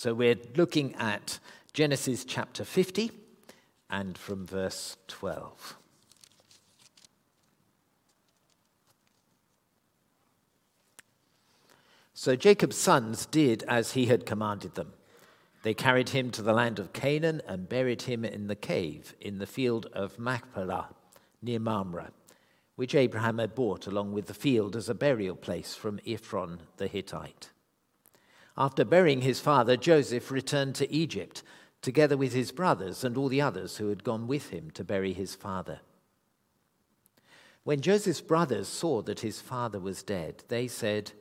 So we're looking at Genesis chapter 50 and from verse 12. So Jacob's sons did as he had commanded them. They carried him to the land of Canaan and buried him in the cave in the field of Machpelah near Mamre, which Abraham had bought along with the field as a burial place from Ephron the Hittite. After burying his father, Joseph returned to Egypt together with his brothers and all the others who had gone with him to bury his father. When Joseph's brothers saw that his father was dead, they said,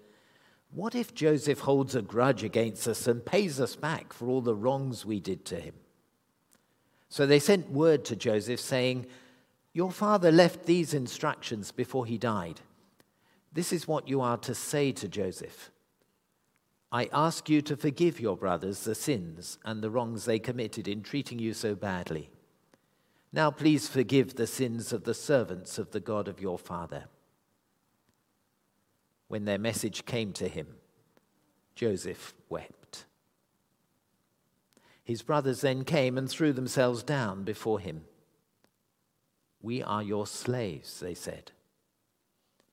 What if Joseph holds a grudge against us and pays us back for all the wrongs we did to him? So they sent word to Joseph saying, Your father left these instructions before he died. This is what you are to say to Joseph. I ask you to forgive your brothers the sins and the wrongs they committed in treating you so badly. Now please forgive the sins of the servants of the God of your father. When their message came to him, Joseph wept. His brothers then came and threw themselves down before him. We are your slaves, they said.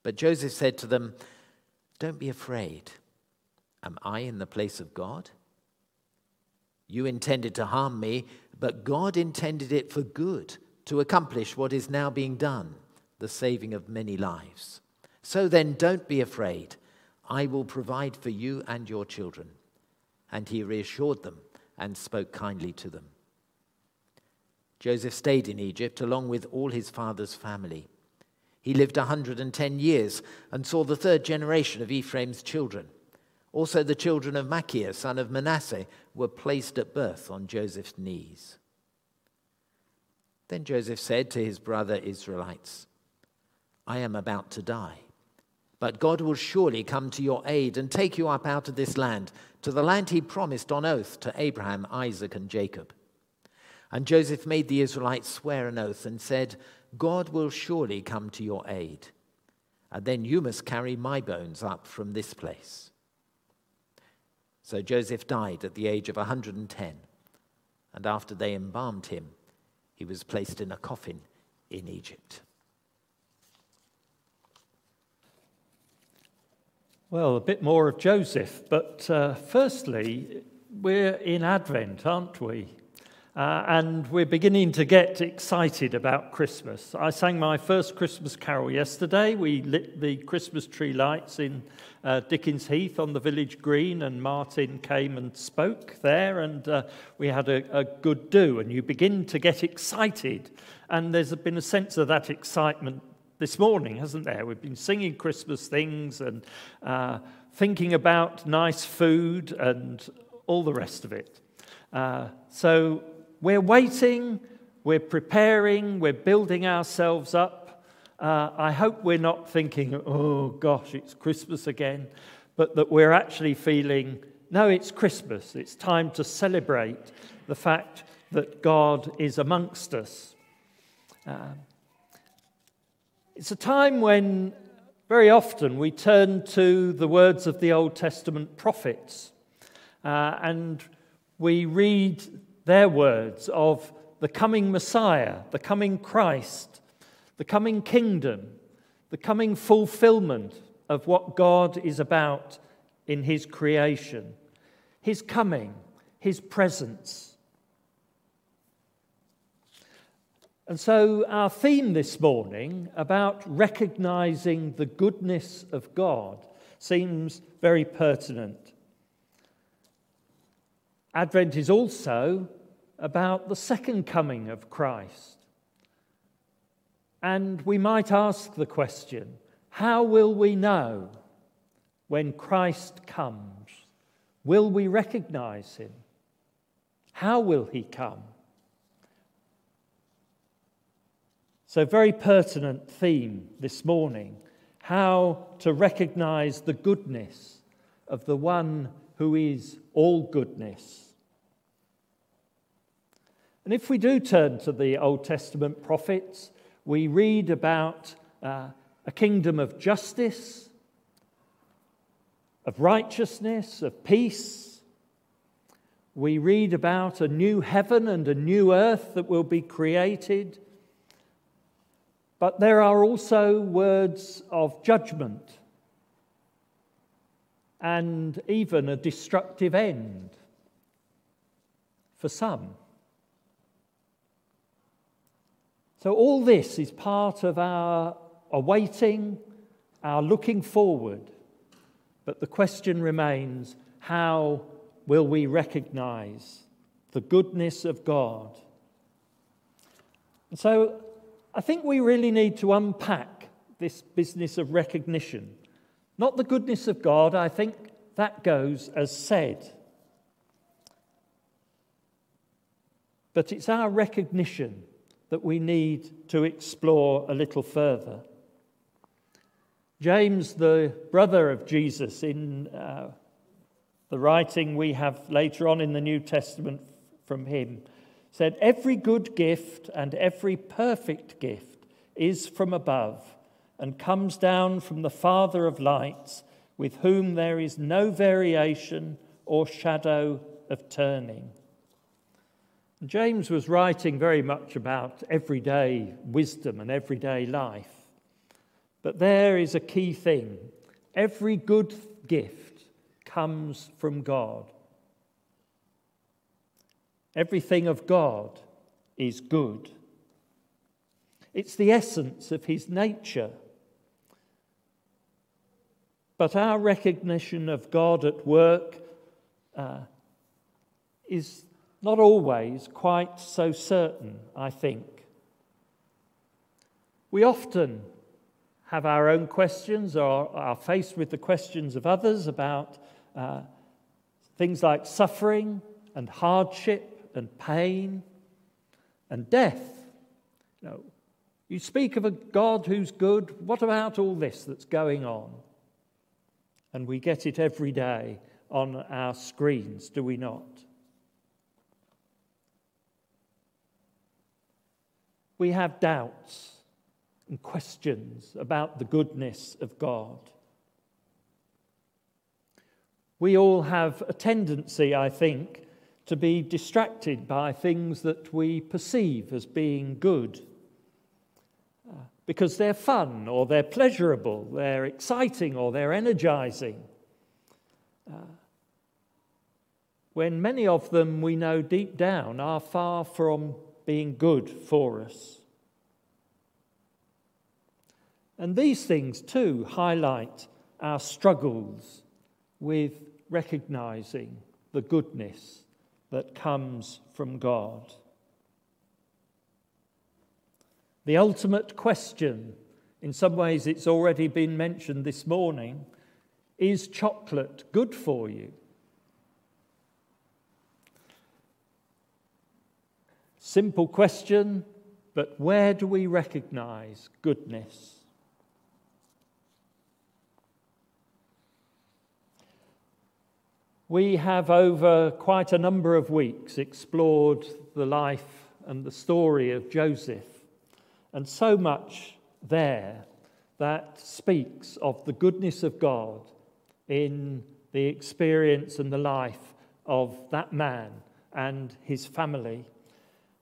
But Joseph said to them, Don't be afraid. Am I in the place of God? You intended to harm me, but God intended it for good, to accomplish what is now being done, the saving of many lives. So then, don't be afraid. I will provide for you and your children. And he reassured them and spoke kindly to them. Joseph stayed in Egypt along with all his father's family. He lived a 110 years and saw the third generation of Ephraim's children. Also, the children of Machir, son of Manasseh, were placed at birth on Joseph's knees. Then Joseph said to his brother Israelites, I am about to die, but God will surely come to your aid and take you up out of this land, to the land he promised on oath to Abraham, Isaac, and Jacob. And Joseph made the Israelites swear an oath and said, God will surely come to your aid, and then you must carry my bones up from this place. So Joseph died at the age of 110, and after they embalmed him, he was placed in a coffin in Egypt. Well, a bit more of Joseph, but uh, firstly, we're in Advent, aren't we? Uh, and we're beginning to get excited about Christmas. I sang my first Christmas carol yesterday. We lit the Christmas tree lights in uh, Dickens Heath on the village green, and Martin came and spoke there, and uh, we had a, a, good do. And you begin to get excited, and there's been a sense of that excitement this morning, hasn't there? We've been singing Christmas things and uh, thinking about nice food and all the rest of it. Uh, so we're waiting, we're preparing, we're building ourselves up. Uh, I hope we're not thinking, oh gosh, it's Christmas again, but that we're actually feeling, no, it's Christmas. It's time to celebrate the fact that God is amongst us. Uh, it's a time when very often we turn to the words of the Old Testament prophets uh, and we read their words of the coming Messiah, the coming Christ, the coming kingdom, the coming fulfillment of what God is about in His creation, His coming, His presence. And so, our theme this morning about recognizing the goodness of God seems very pertinent. Advent is also about the second coming of Christ. And we might ask the question how will we know when Christ comes? Will we recognize him? How will he come? So, very pertinent theme this morning how to recognize the goodness of the one who is all goodness. And if we do turn to the Old Testament prophets, we read about uh, a kingdom of justice, of righteousness, of peace. we read about a new heaven and a new earth that will be created. But there are also words of judgment and even a destructive end for some. So, all this is part of our awaiting, our looking forward. But the question remains how will we recognize the goodness of God? And so, I think we really need to unpack this business of recognition. Not the goodness of God, I think that goes as said. But it's our recognition that we need to explore a little further. James, the brother of Jesus, in uh, the writing we have later on in the New Testament from him, said, Every good gift and every perfect gift is from above and comes down from the Father of lights, with whom there is no variation or shadow of turning. James was writing very much about everyday wisdom and everyday life. But there is a key thing every good gift comes from God. Everything of God is good. It's the essence of his nature. But our recognition of God at work uh, is not always quite so certain, I think. We often have our own questions or are faced with the questions of others about uh, things like suffering and hardship and pain and death. You, know, you speak of a God who's good. What about all this that's going on? And we get it every day on our screens, do we not? We have doubts and questions about the goodness of God. We all have a tendency, I think, to be distracted by things that we perceive as being good uh, because they're fun or they're pleasurable, they're exciting or they're energizing. Uh, when many of them we know deep down are far from being good for us. And these things, too, highlight our struggles with recognizing the goodness that comes from God. The ultimate question, in some ways it's already been mentioned this morning, is chocolate good for you? Simple question, but where do we recognize goodness? We have, over quite a number of weeks, explored the life and the story of Joseph, and so much there that speaks of the goodness of God in the experience and the life of that man and his family.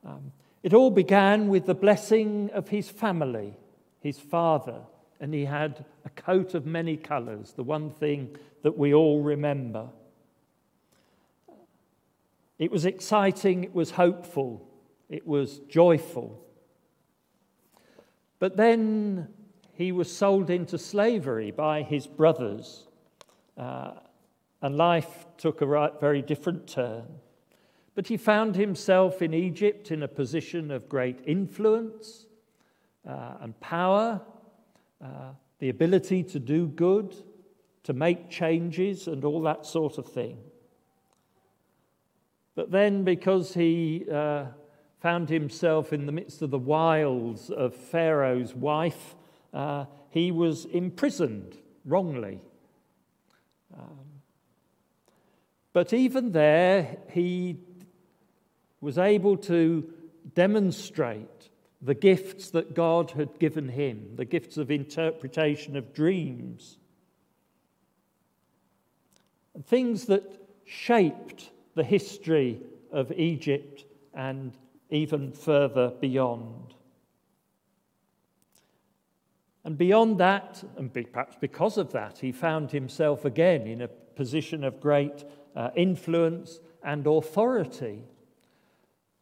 Um, it all began with the blessing of his family, his father, and he had a coat of many colours, the one thing that we all remember. It was exciting, it was hopeful, it was joyful. But then he was sold into slavery by his brothers, uh, and life took a very different turn. But he found himself in Egypt in a position of great influence uh, and power, uh, the ability to do good, to make changes, and all that sort of thing. But then, because he uh, found himself in the midst of the wiles of Pharaoh's wife, uh, he was imprisoned wrongly. Um, but even there, he was able to demonstrate the gifts that God had given him, the gifts of interpretation of dreams, things that shaped the history of Egypt and even further beyond. And beyond that, and perhaps because of that, he found himself again in a position of great uh, influence and authority,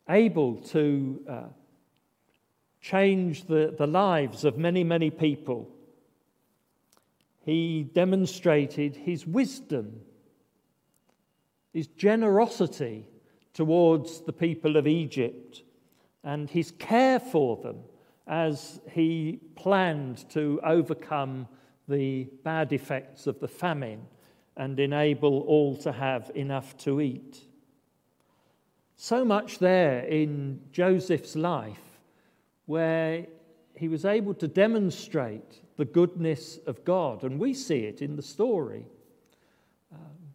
able to uh, change the, the lives of many, many people. He demonstrated his wisdom, his generosity towards the people of Egypt, and his care for them as he planned to overcome the bad effects of the famine and enable all to have enough to eat. So much there in Joseph's life where he was able to demonstrate the goodness of God, and we see it in the story. Um,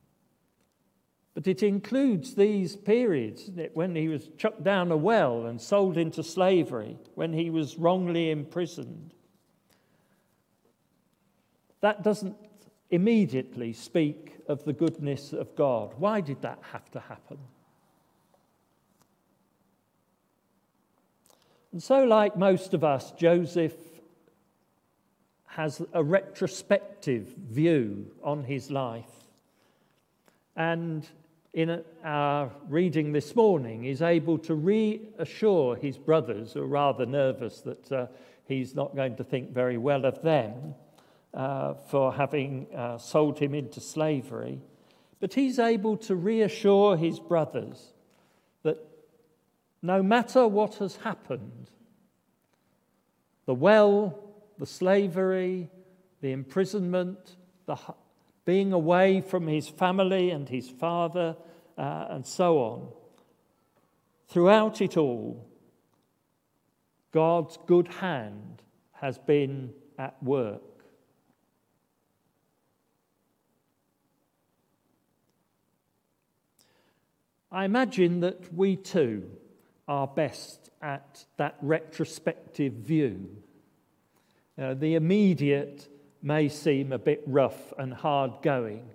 but it includes these periods when he was chucked down a well and sold into slavery, when he was wrongly imprisoned. That doesn't immediately speak of the goodness of God. Why did that have to happen? And so, like most of us, Joseph has a retrospective view on his life. And in our reading this morning, is able to reassure his brothers, who are rather nervous that uh, he's not going to think very well of them uh, for having uh, sold him into slavery. But he's able to reassure his brothers no matter what has happened, the well, the slavery, the imprisonment, the being away from his family and his father, uh, and so on, throughout it all, God's good hand has been at work. I imagine that we too are best at that retrospective view. The immediate may seem a bit rough and hard going,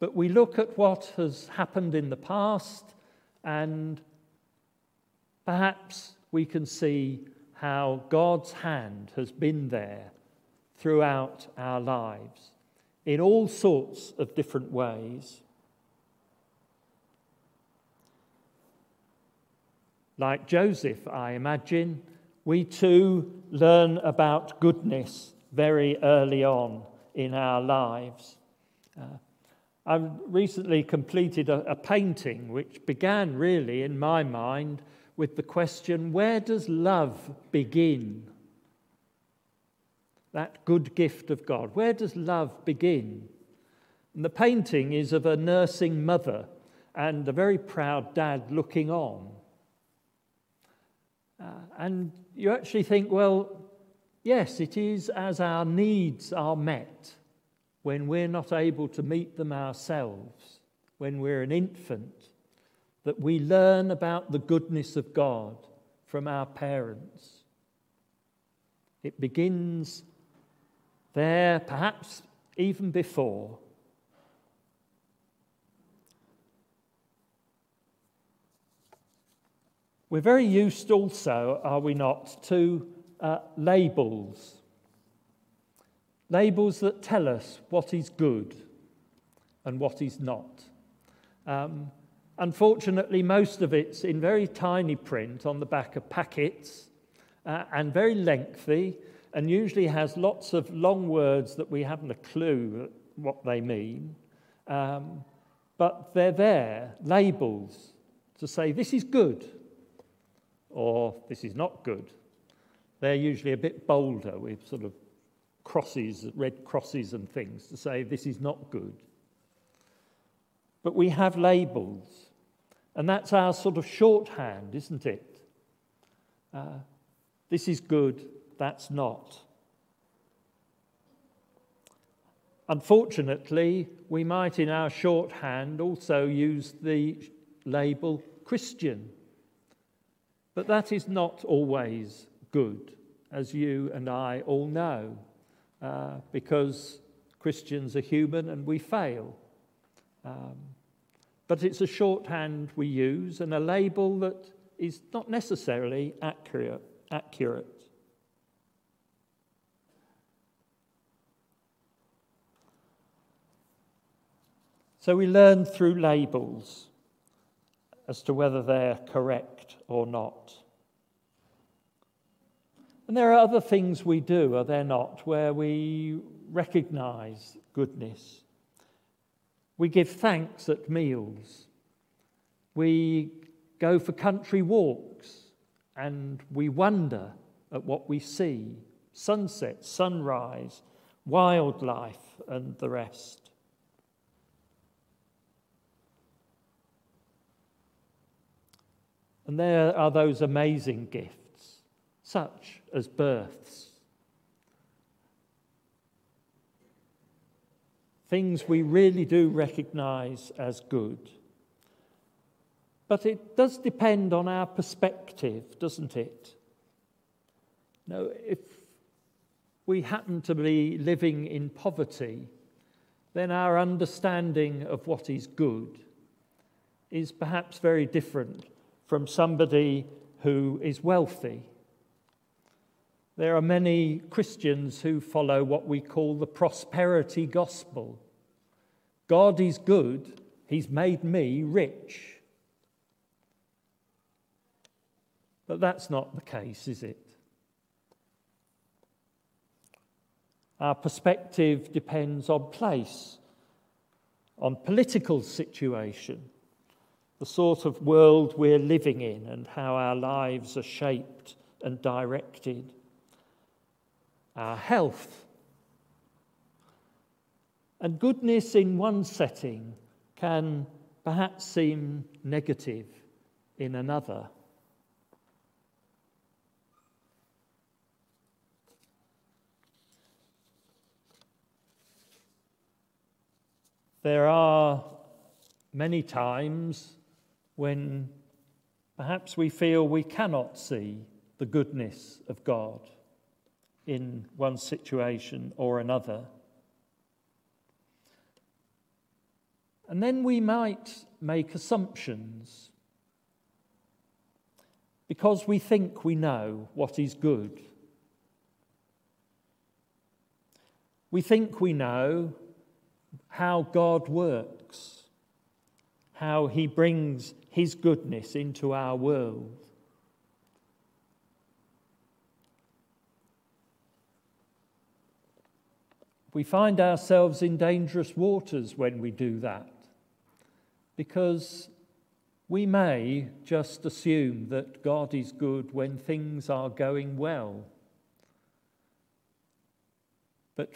but we look at what has happened in the past and perhaps we can see how God's hand has been there throughout our lives in all sorts of different ways. Like Joseph, I imagine, we too learn about goodness very early on in our lives. Uh, I've recently completed a, a painting which began really, in my mind, with the question where does love begin? That good gift of God. Where does love begin? And the painting is of a nursing mother and a very proud dad looking on. Uh, and you actually think, well, yes, it is as our needs are met when we're not able to meet them ourselves, when we're an infant, that we learn about the goodness of God from our parents. It begins there, perhaps even before. We're very used also, are we not, to uh, labels. Labels that tell us what is good and what is not. Um, unfortunately, most of it's in very tiny print on the back of packets uh, and very lengthy and usually has lots of long words that we haven't a clue what they mean. Um, but they're there, labels, to say this is good or this is not good. They're usually a bit bolder with sort of crosses, red crosses and things to say this is not good. But we have labels, and that's our sort of shorthand, isn't it? Uh, this is good, that's not. Unfortunately, we might in our shorthand also use the label Christian. But that is not always good, as you and I all know, uh, because Christians are human and we fail. Um, but it's a shorthand we use and a label that is not necessarily accurate. accurate. So we learn through labels as to whether they're correct or not. And there are other things we do, are there not, where we recognize goodness. We give thanks at meals. We go for country walks and we wonder at what we see sunset, sunrise, wildlife, and the rest. And there are those amazing gifts, such as births. Things we really do recognize as good. But it does depend on our perspective, doesn't it? No, if we happen to be living in poverty, then our understanding of what is good is perhaps very different from somebody who is wealthy. There are many Christians who follow what we call the prosperity gospel. God is good, He's made me rich. But that's not the case, is it? Our perspective depends on place, on political situation, the sort of world we're living in, and how our lives are shaped and directed, our health. And goodness in one setting can perhaps seem negative in another. There are many times when perhaps we feel we cannot see the goodness of God in one situation or another. And then we might make assumptions because we think we know what is good. We think we know how God works, how He brings His goodness into our world. We find ourselves in dangerous waters when we do that because we may just assume that God is good when things are going well. But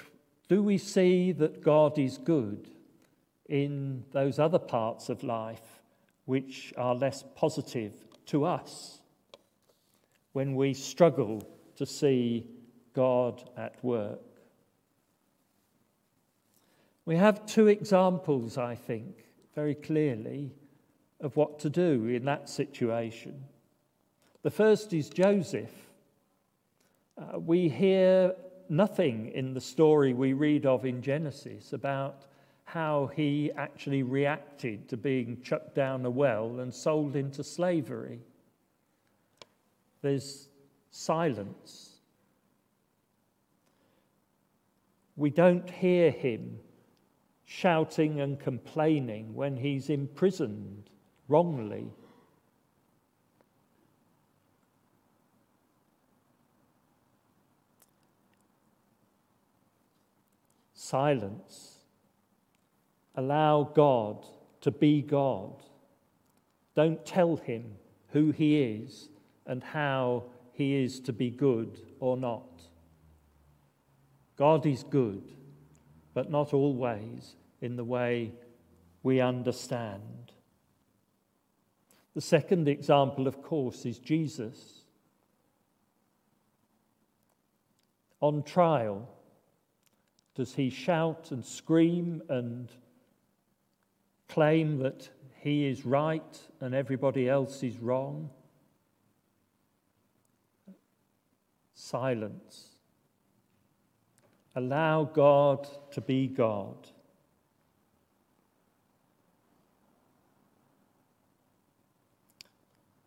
do we see that God is good in those other parts of life which are less positive to us when we struggle to see God at work? We have two examples, I think, very clearly of what to do in that situation. The first is Joseph. Uh, we hear nothing in the story we read of in Genesis about how he actually reacted to being chucked down a well and sold into slavery. There's silence. We don't hear him shouting and complaining when he's imprisoned wrongly silence. Allow God to be God. Don't tell him who he is and how he is to be good or not. God is good, but not always in the way we understand. The second example, of course, is Jesus. On trial, does he shout and scream and claim that he is right and everybody else is wrong? Silence. Allow God to be God.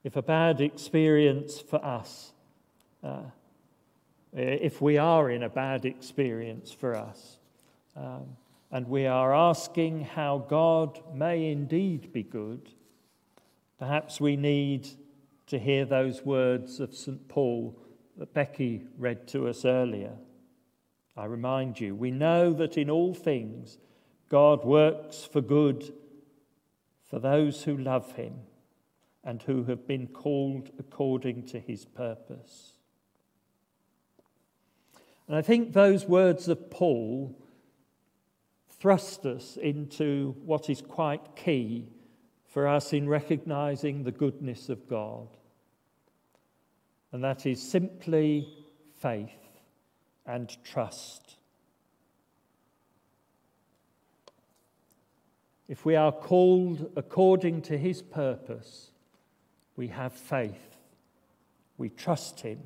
if a bad experience for us, uh, if we are in a bad experience for us, um, and we are asking how God may indeed be good, perhaps we need to hear those words of St. Paul that Becky read to us earlier. I remind you, we know that in all things God works for good for those who love him and who have been called according to his purpose. And I think those words of Paul thrust us into what is quite key for us in recognizing the goodness of God. And that is simply faith and trust. If we are called according to his purpose, we have faith, we trust him.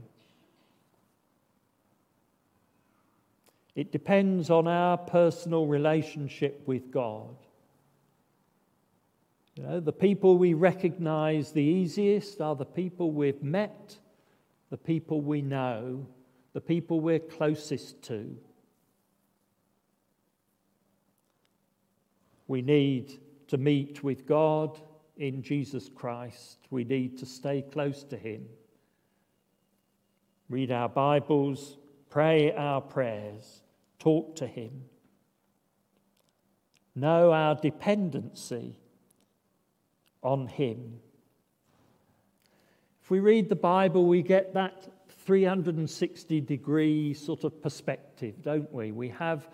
It depends on our personal relationship with God. You know, the people we recognize the easiest are the people we've met, the people we know, the people we're closest to. We need to meet with God in Jesus Christ. We need to stay close to Him. Read our Bibles, pray our prayers, talk to Him. Know our dependency on Him. If we read the Bible, we get that 360 degree sort of perspective, don't we? We have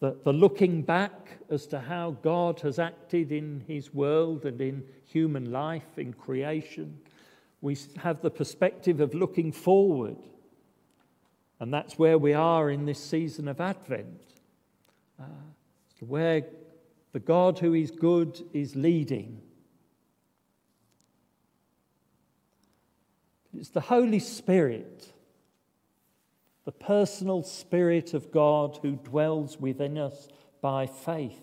the, the looking back as to how God has acted in his world and in human life, in creation. We have the perspective of looking forward. And that's where we are in this season of Advent, uh, where the God who is good is leading. It's the Holy Spirit the personal Spirit of God who dwells within us by faith,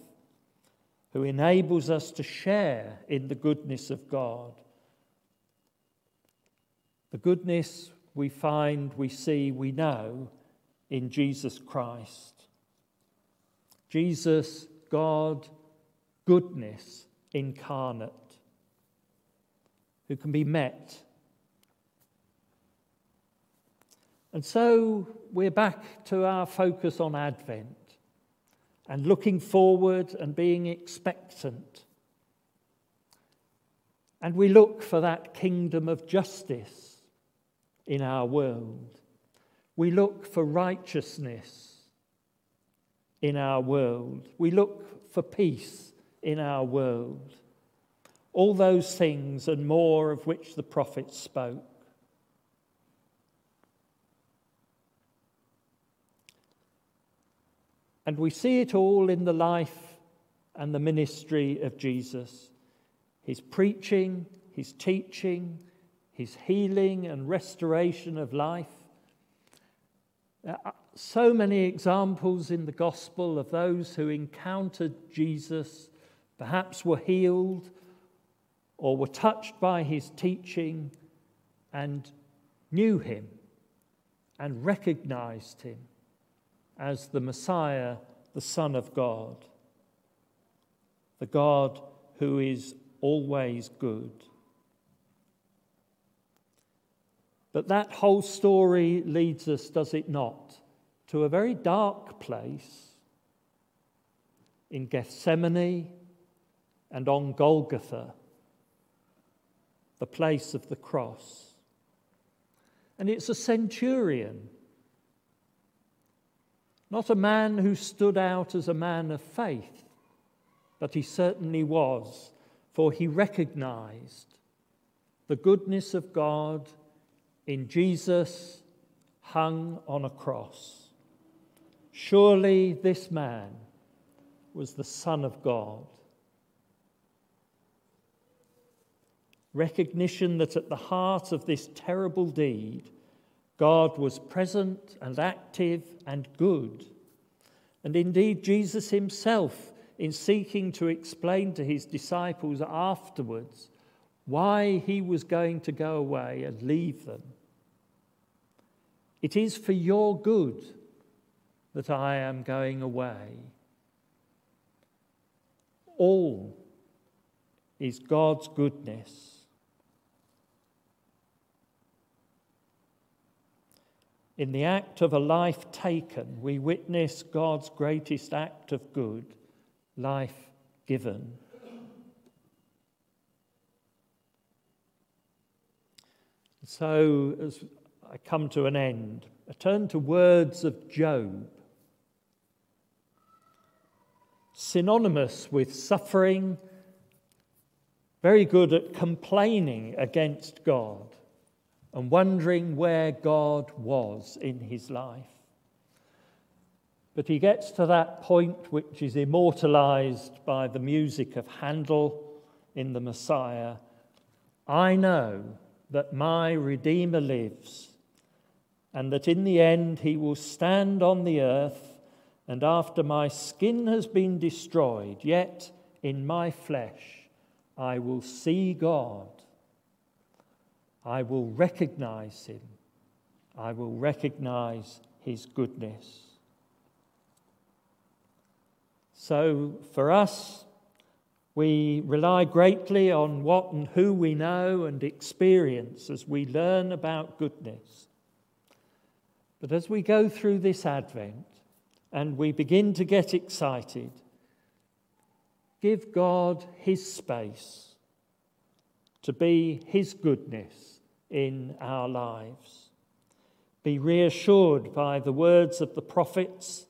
who enables us to share in the goodness of God. The goodness we find, we see, we know in Jesus Christ. Jesus, God, goodness incarnate, who can be met And so we're back to our focus on Advent and looking forward and being expectant. And we look for that kingdom of justice in our world. We look for righteousness in our world. We look for peace in our world. All those things and more of which the prophets spoke. And we see it all in the life and the ministry of Jesus his preaching, his teaching, his healing and restoration of life. So many examples in the gospel of those who encountered Jesus, perhaps were healed or were touched by his teaching and knew him and recognized him as the Messiah, the Son of God, the God who is always good. But that whole story leads us, does it not, to a very dark place in Gethsemane and on Golgotha, the place of the cross. And it's a centurion not a man who stood out as a man of faith, but he certainly was, for he recognized the goodness of God in Jesus hung on a cross. Surely this man was the Son of God. Recognition that at the heart of this terrible deed God was present and active and good. And indeed, Jesus himself, in seeking to explain to his disciples afterwards why he was going to go away and leave them. It is for your good that I am going away. All is God's goodness. In the act of a life taken, we witness God's greatest act of good, life given. So, as I come to an end, I turn to words of Job, synonymous with suffering, very good at complaining against God and wondering where God was in his life. But he gets to that point which is immortalized by the music of Handel in the Messiah. I know that my Redeemer lives, and that in the end he will stand on the earth, and after my skin has been destroyed, yet in my flesh I will see God I will recognize him. I will recognize his goodness. So, for us, we rely greatly on what and who we know and experience as we learn about goodness. But as we go through this Advent and we begin to get excited, give God his space to be his goodness in our lives. Be reassured by the words of the prophets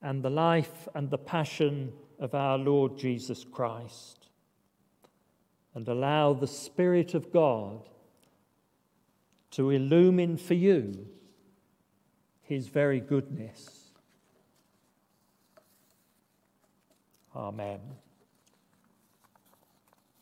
and the life and the passion of our Lord Jesus Christ. And allow the Spirit of God to illumine for you his very goodness. Amen.